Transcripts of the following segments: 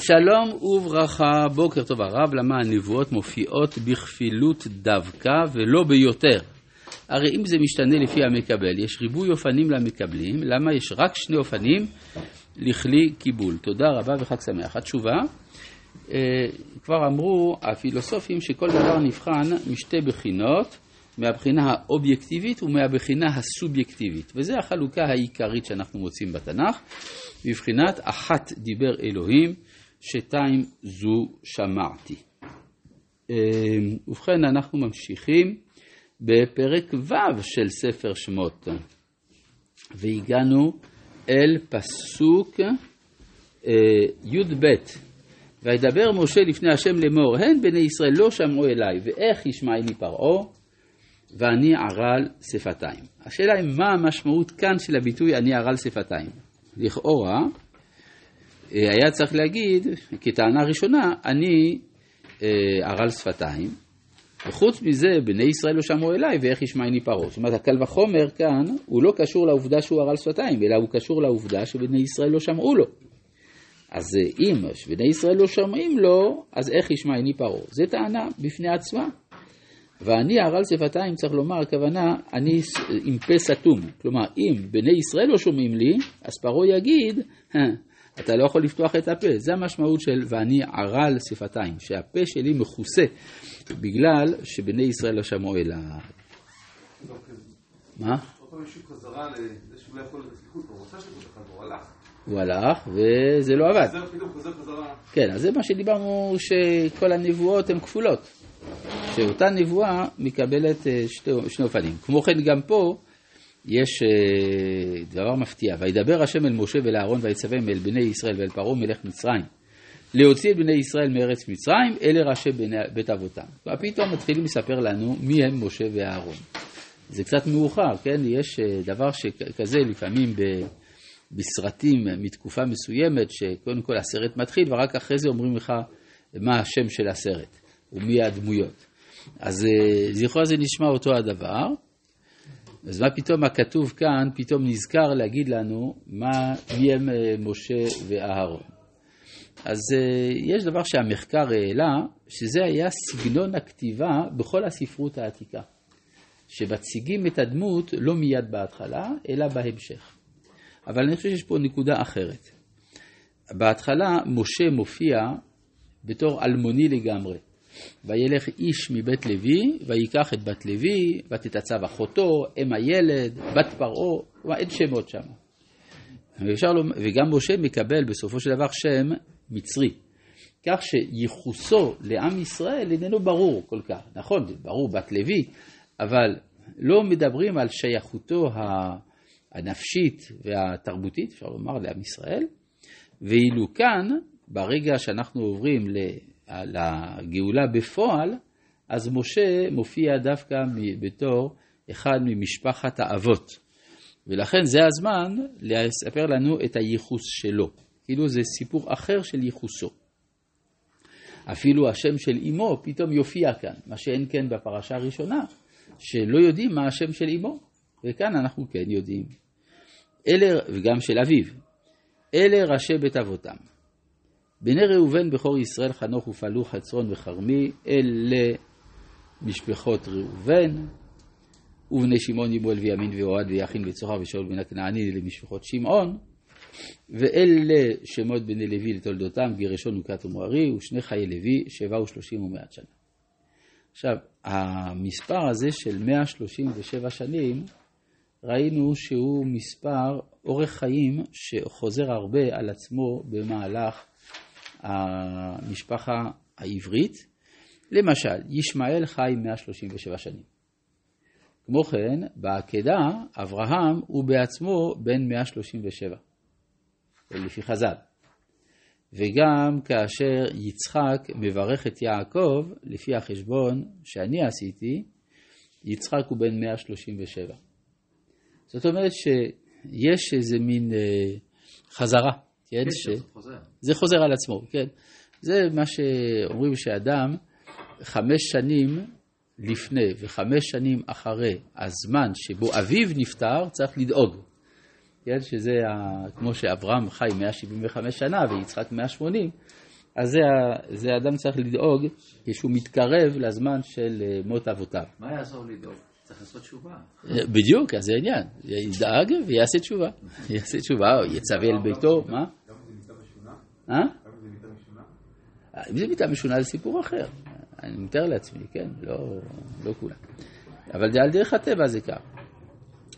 שלום וברכה, בוקר טוב הרב, למה הנבואות מופיעות בכפילות דווקא ולא ביותר? הרי אם זה משתנה לפי המקבל, יש ריבוי אופנים למקבלים, למה יש רק שני אופנים לכלי קיבול? תודה רבה וחג שמח. התשובה, אה, כבר אמרו הפילוסופים שכל דבר נבחן משתי בחינות, מהבחינה האובייקטיבית ומהבחינה הסובייקטיבית, וזו החלוקה העיקרית שאנחנו מוצאים בתנ"ך, בבחינת אחת דיבר אלוהים, שתיים זו שמעתי. אה, ובכן, אנחנו ממשיכים בפרק ו' של ספר שמות, והגענו אל פסוק אה, י"ב: וידבר משה לפני השם לאמור, הן בני ישראל לא שמעו אליי, ואיך ישמעני פרעה, ואני ערל שפתיים. השאלה היא מה המשמעות כאן של הביטוי אני ערל שפתיים. לכאורה, היה צריך להגיד, כטענה ראשונה, אני אה, ערל שפתיים, וחוץ מזה, בני ישראל לא שמעו אליי, ואיך ישמעני פרעה. זאת אומרת, הקל וחומר כאן, הוא לא קשור לעובדה שהוא ערל שפתיים, אלא הוא קשור לעובדה שבני ישראל לא שמעו לו. אז אה, אם בני ישראל לא שומעים לו, אז איך ישמעני פרעה? זו טענה בפני עצמה. ואני ערל שפתיים, צריך לומר, הכוונה, אני עם פה סתום. כלומר, אם בני ישראל לא שומעים לי, אז פרעה יגיד, אתה לא יכול לפתוח את הפה. זה המשמעות של ואני ערל שפתיים, שהפה שלי מכוסה בגלל שבני ישראל לא שמעו אליו. מה? הוא הלך וזה לא עבד. כן, אז זה מה שדיברנו, שכל הנבואות הן כפולות. שאותה נבואה מקבלת אה, שני אופנים. כמו כן גם פה יש אה, דבר מפתיע, וידבר השם אל משה ואל אהרון ויצווהם אל בני ישראל ואל פרעה מלך מצרים. להוציא את בני ישראל מארץ מצרים, אלה ראשי בית אבותם. ופתאום מתחילים לספר לנו מי הם משה ואהרון. זה קצת מאוחר, כן? יש אה, דבר שכזה לפעמים בסרטים מתקופה מסוימת, שקודם כל הסרט מתחיל ורק אחרי זה אומרים לך מה השם של הסרט ומי הדמויות. אז זכרו זה נשמע אותו הדבר. אז מה פתאום הכתוב כאן פתאום נזכר להגיד לנו מה, מי הם אה, משה ואהרון. אז אה, יש דבר שהמחקר העלה, שזה היה סגנון הכתיבה בכל הספרות העתיקה. שמציגים את הדמות לא מיד בהתחלה, אלא בהמשך. אבל אני חושב שיש פה נקודה אחרת. בהתחלה משה מופיע בתור אלמוני לגמרי. וילך איש מבית לוי, ויקח את בת לוי, ותתעצב אחותו, אם הילד, בת פרעה, אין שמות שם. וגם משה מקבל בסופו של דבר שם מצרי. כך שייחוסו לעם ישראל איננו ברור כל כך. נכון, ברור בת לוי, אבל לא מדברים על שייכותו הנפשית והתרבותית, אפשר לומר, לעם ישראל. ואילו כאן, ברגע שאנחנו עוברים לגאולה בפועל, אז משה מופיע דווקא בתור אחד ממשפחת האבות. ולכן זה הזמן לספר לנו את הייחוס שלו. כאילו זה סיפור אחר של ייחוסו. אפילו השם של אמו פתאום יופיע כאן, מה שאין כן בפרשה הראשונה, שלא יודעים מה השם של אמו, וכאן אנחנו כן יודעים. אלה, וגם של אביו, אלה ראשי בית אבותם. בני ראובן בכור ישראל חנוך ופעלו חצרון וכרמי, אלה משפחות ראובן, ובני שמעון ימואל וימין ואוהד ויחין וצוחר ושאול בן הכנעני למשפחות שמעון, ואלה שמות בני לוי לתולדותם, גרשון וכת ומוארי, ושני חיי לוי, שבע ושלושים ומעט שנה. עכשיו, המספר הזה של 137 שנים, ראינו שהוא מספר אורך חיים שחוזר הרבה על עצמו במהלך המשפחה העברית. למשל, ישמעאל חי 137 שנים. כמו כן, בעקדה, אברהם הוא בעצמו בן 137, לפי חז"ל. וגם כאשר יצחק מברך את יעקב, לפי החשבון שאני עשיתי, יצחק הוא בן 137. זאת אומרת שיש איזה מין אה, חזרה כן? כן, ש... זה חוזר. זה חוזר על עצמו, כן. זה מה שאומרים שאדם חמש שנים לפני וחמש שנים אחרי הזמן שבו אביו נפטר, צריך לדאוג. כן, שזה ה... כמו שאברהם חי 175 שנה ויצחק 180, אז זה, זה אדם צריך לדאוג כשהוא מתקרב לזמן של אה, מות אבותיו. מה יעזור לדאוג? צריך לעשות תשובה. אה, בדיוק, אז זה העניין. ידאג ויעשה תשובה. יעשה תשובה, או יצווה אל ביתו, מה? אה? אם זה מיטה משונה זה סיפור אחר. אני מתאר לעצמי, כן? לא, לא כולם. אבל זה על דרך הטבע זה כך.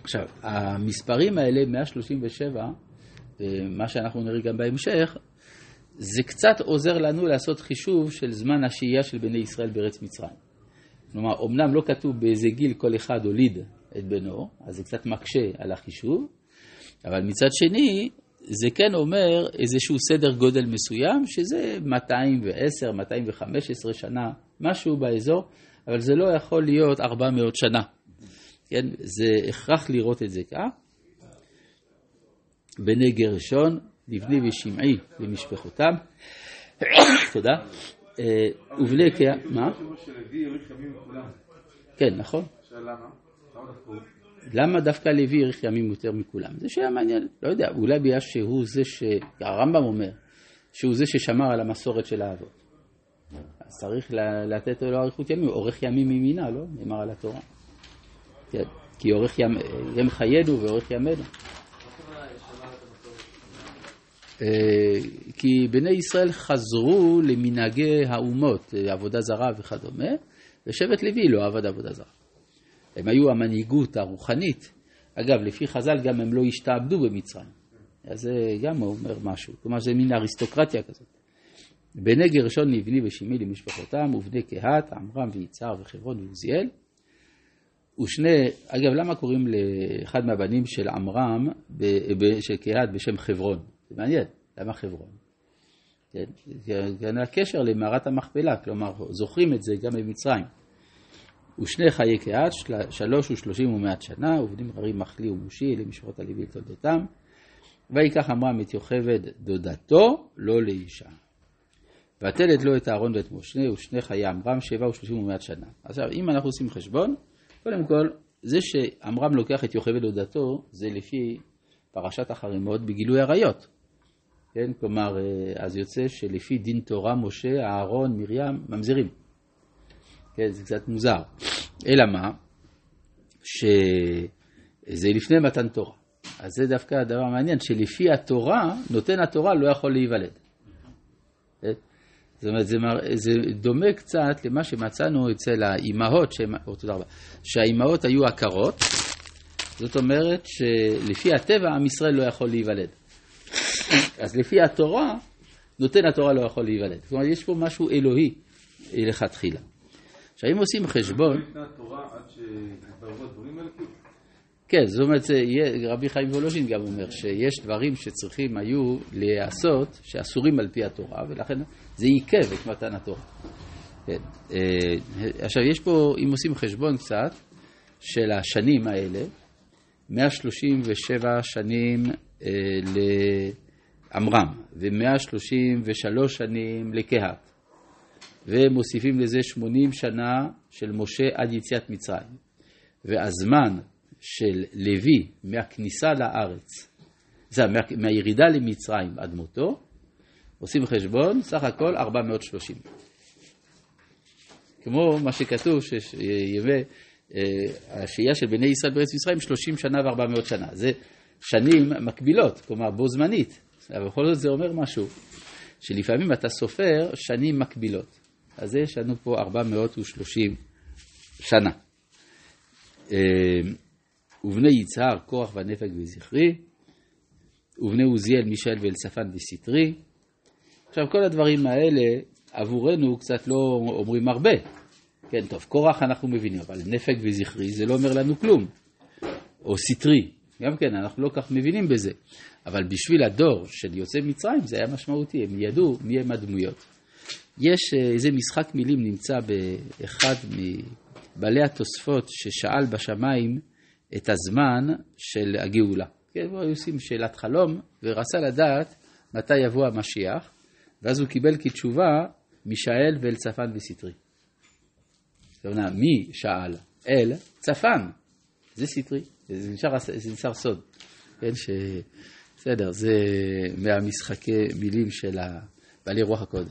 עכשיו, המספרים האלה, 137, מה שאנחנו נראה גם בהמשך, זה קצת עוזר לנו לעשות חישוב של זמן השהייה של בני ישראל בארץ מצרים. כלומר, אמנם לא כתוב באיזה גיל כל אחד הוליד את בנו, אז זה קצת מקשה על החישוב, אבל מצד שני, זה כן אומר איזשהו סדר גודל מסוים, שזה 210, 215 שנה, משהו באזור, אבל זה לא יכול להיות 400 שנה. כן, זה הכרח לראות את זה כך. בני גרשון, לבני ושמעי למשפחותם. תודה. אה, ובני קהה, מה? כן, נכון. למה דווקא לוי האריך ימים יותר מכולם? זה שהיה מעניין, לא יודע, אולי בגלל שהוא זה ש... הרמב"ם אומר, שהוא זה ששמר על המסורת של האבות. אז צריך לתת לו אריכות ימים, אורך ימים ממינה, לא? נאמר על התורה. כן, כי אורך ים, ים חיינו ואורך ימינו. אה, כי בני ישראל חזרו למנהגי האומות, עבודה זרה וכדומה, ושבט לוי לא עבד עבודה זרה. הם היו המנהיגות הרוחנית. אגב, לפי חז"ל גם הם לא השתעבדו במצרים. אז זה גם אומר משהו. כלומר, זה מין אריסטוקרטיה כזאת. בני גרשון נבני ושמעי למשפחותם, ובני קהת, עמרם ויצהר וחברון ועוזיאל. ושני, אגב, למה קוראים לאחד מהבנים של עמרם, של קהת, בשם חברון? זה מעניין, למה חברון? כן, כן, הקשר למערת המכפלה, כלומר, זוכרים את זה גם במצרים. ושני חיי קהת, שלוש ושלושים ומעט שנה, ובנים רבים מחלי ומושי למשפחות הלוי לתולדותם. ויקח עמרם את יוכבד דודתו, לא לאישה. ותלת לו את אהרון ואת משה, ושני חיי עמרם, שבע ושלושים ומעט שנה. עכשיו, אם אנחנו עושים חשבון, קודם כל, זה שעמרם לוקח את יוכבד דודתו, זה לפי פרשת החרימות בגילוי עריות. כן, כלומר, אה, אז יוצא שלפי דין תורה, משה, אהרון, מרים, ממזירים. כן, זה קצת מוזר. אלא מה? שזה לפני מתן תורה. אז זה דווקא הדבר המעניין, שלפי התורה, נותן התורה לא יכול להיוולד. כן? זאת אומרת, זה, מר... זה דומה קצת למה שמצאנו אצל האימהות, שהם... או, תודה רבה, שהאימהות היו עקרות, זאת אומרת שלפי הטבע עם ישראל לא יכול להיוולד. אז לפי התורה, נותן התורה לא יכול להיוולד. כלומר, יש פה משהו אלוהי לכתחילה. עכשיו, אם עושים חשבון... כן, זאת אומרת, רבי חיים וולוז'ין גם אומר שיש דברים שצריכים היו להיעשות, שאסורים על פי התורה, ולכן זה עיכב את מתן התורה. כן. אה, עכשיו, יש פה, אם עושים חשבון קצת, של השנים האלה, 137 שנים אה, לעמרם, ו-133 שנים לקהת. ומוסיפים לזה 80 שנה של משה עד יציאת מצרים. והזמן של לוי מהכניסה לארץ, זה מה, מהירידה למצרים עד מותו, עושים חשבון, סך הכל 430. כמו מה שכתוב, שימי אה, השהייה של בני ישראל בארץ מצרים 30 שנה ו-400 שנה. זה שנים מקבילות, כלומר בו זמנית, אבל בכל זאת זה אומר משהו, שלפעמים אתה סופר שנים מקבילות. אז יש לנו פה 430 שנה. אה, ובני יצהר, כוח ונפק וזכרי, ובני עוזיאל, מישאל ואלצפן וסטרי. עכשיו, כל הדברים האלה עבורנו קצת לא אומרים הרבה. כן, טוב, קורח אנחנו מבינים, אבל נפק וזכרי זה לא אומר לנו כלום. או סטרי, גם כן, אנחנו לא כך מבינים בזה. אבל בשביל הדור של יוצאי מצרים זה היה משמעותי, הם ידעו מי הם הדמויות. יש אה, איזה משחק מילים נמצא באחד מבעלי התוספות ששאל בשמיים את הזמן של הגאולה. כן, הוא היו עושים שאלת חלום ורצה לדעת מתי יבוא המשיח, ואז הוא קיבל כתשובה מישאל ואל צפן וסטרי. אומרת, מי שאל? אל צפן, זה סטרי, זה נשאר, זה נשאר סוד. כן, ש... בסדר, זה מהמשחקי מילים של בעלי רוח הקודש.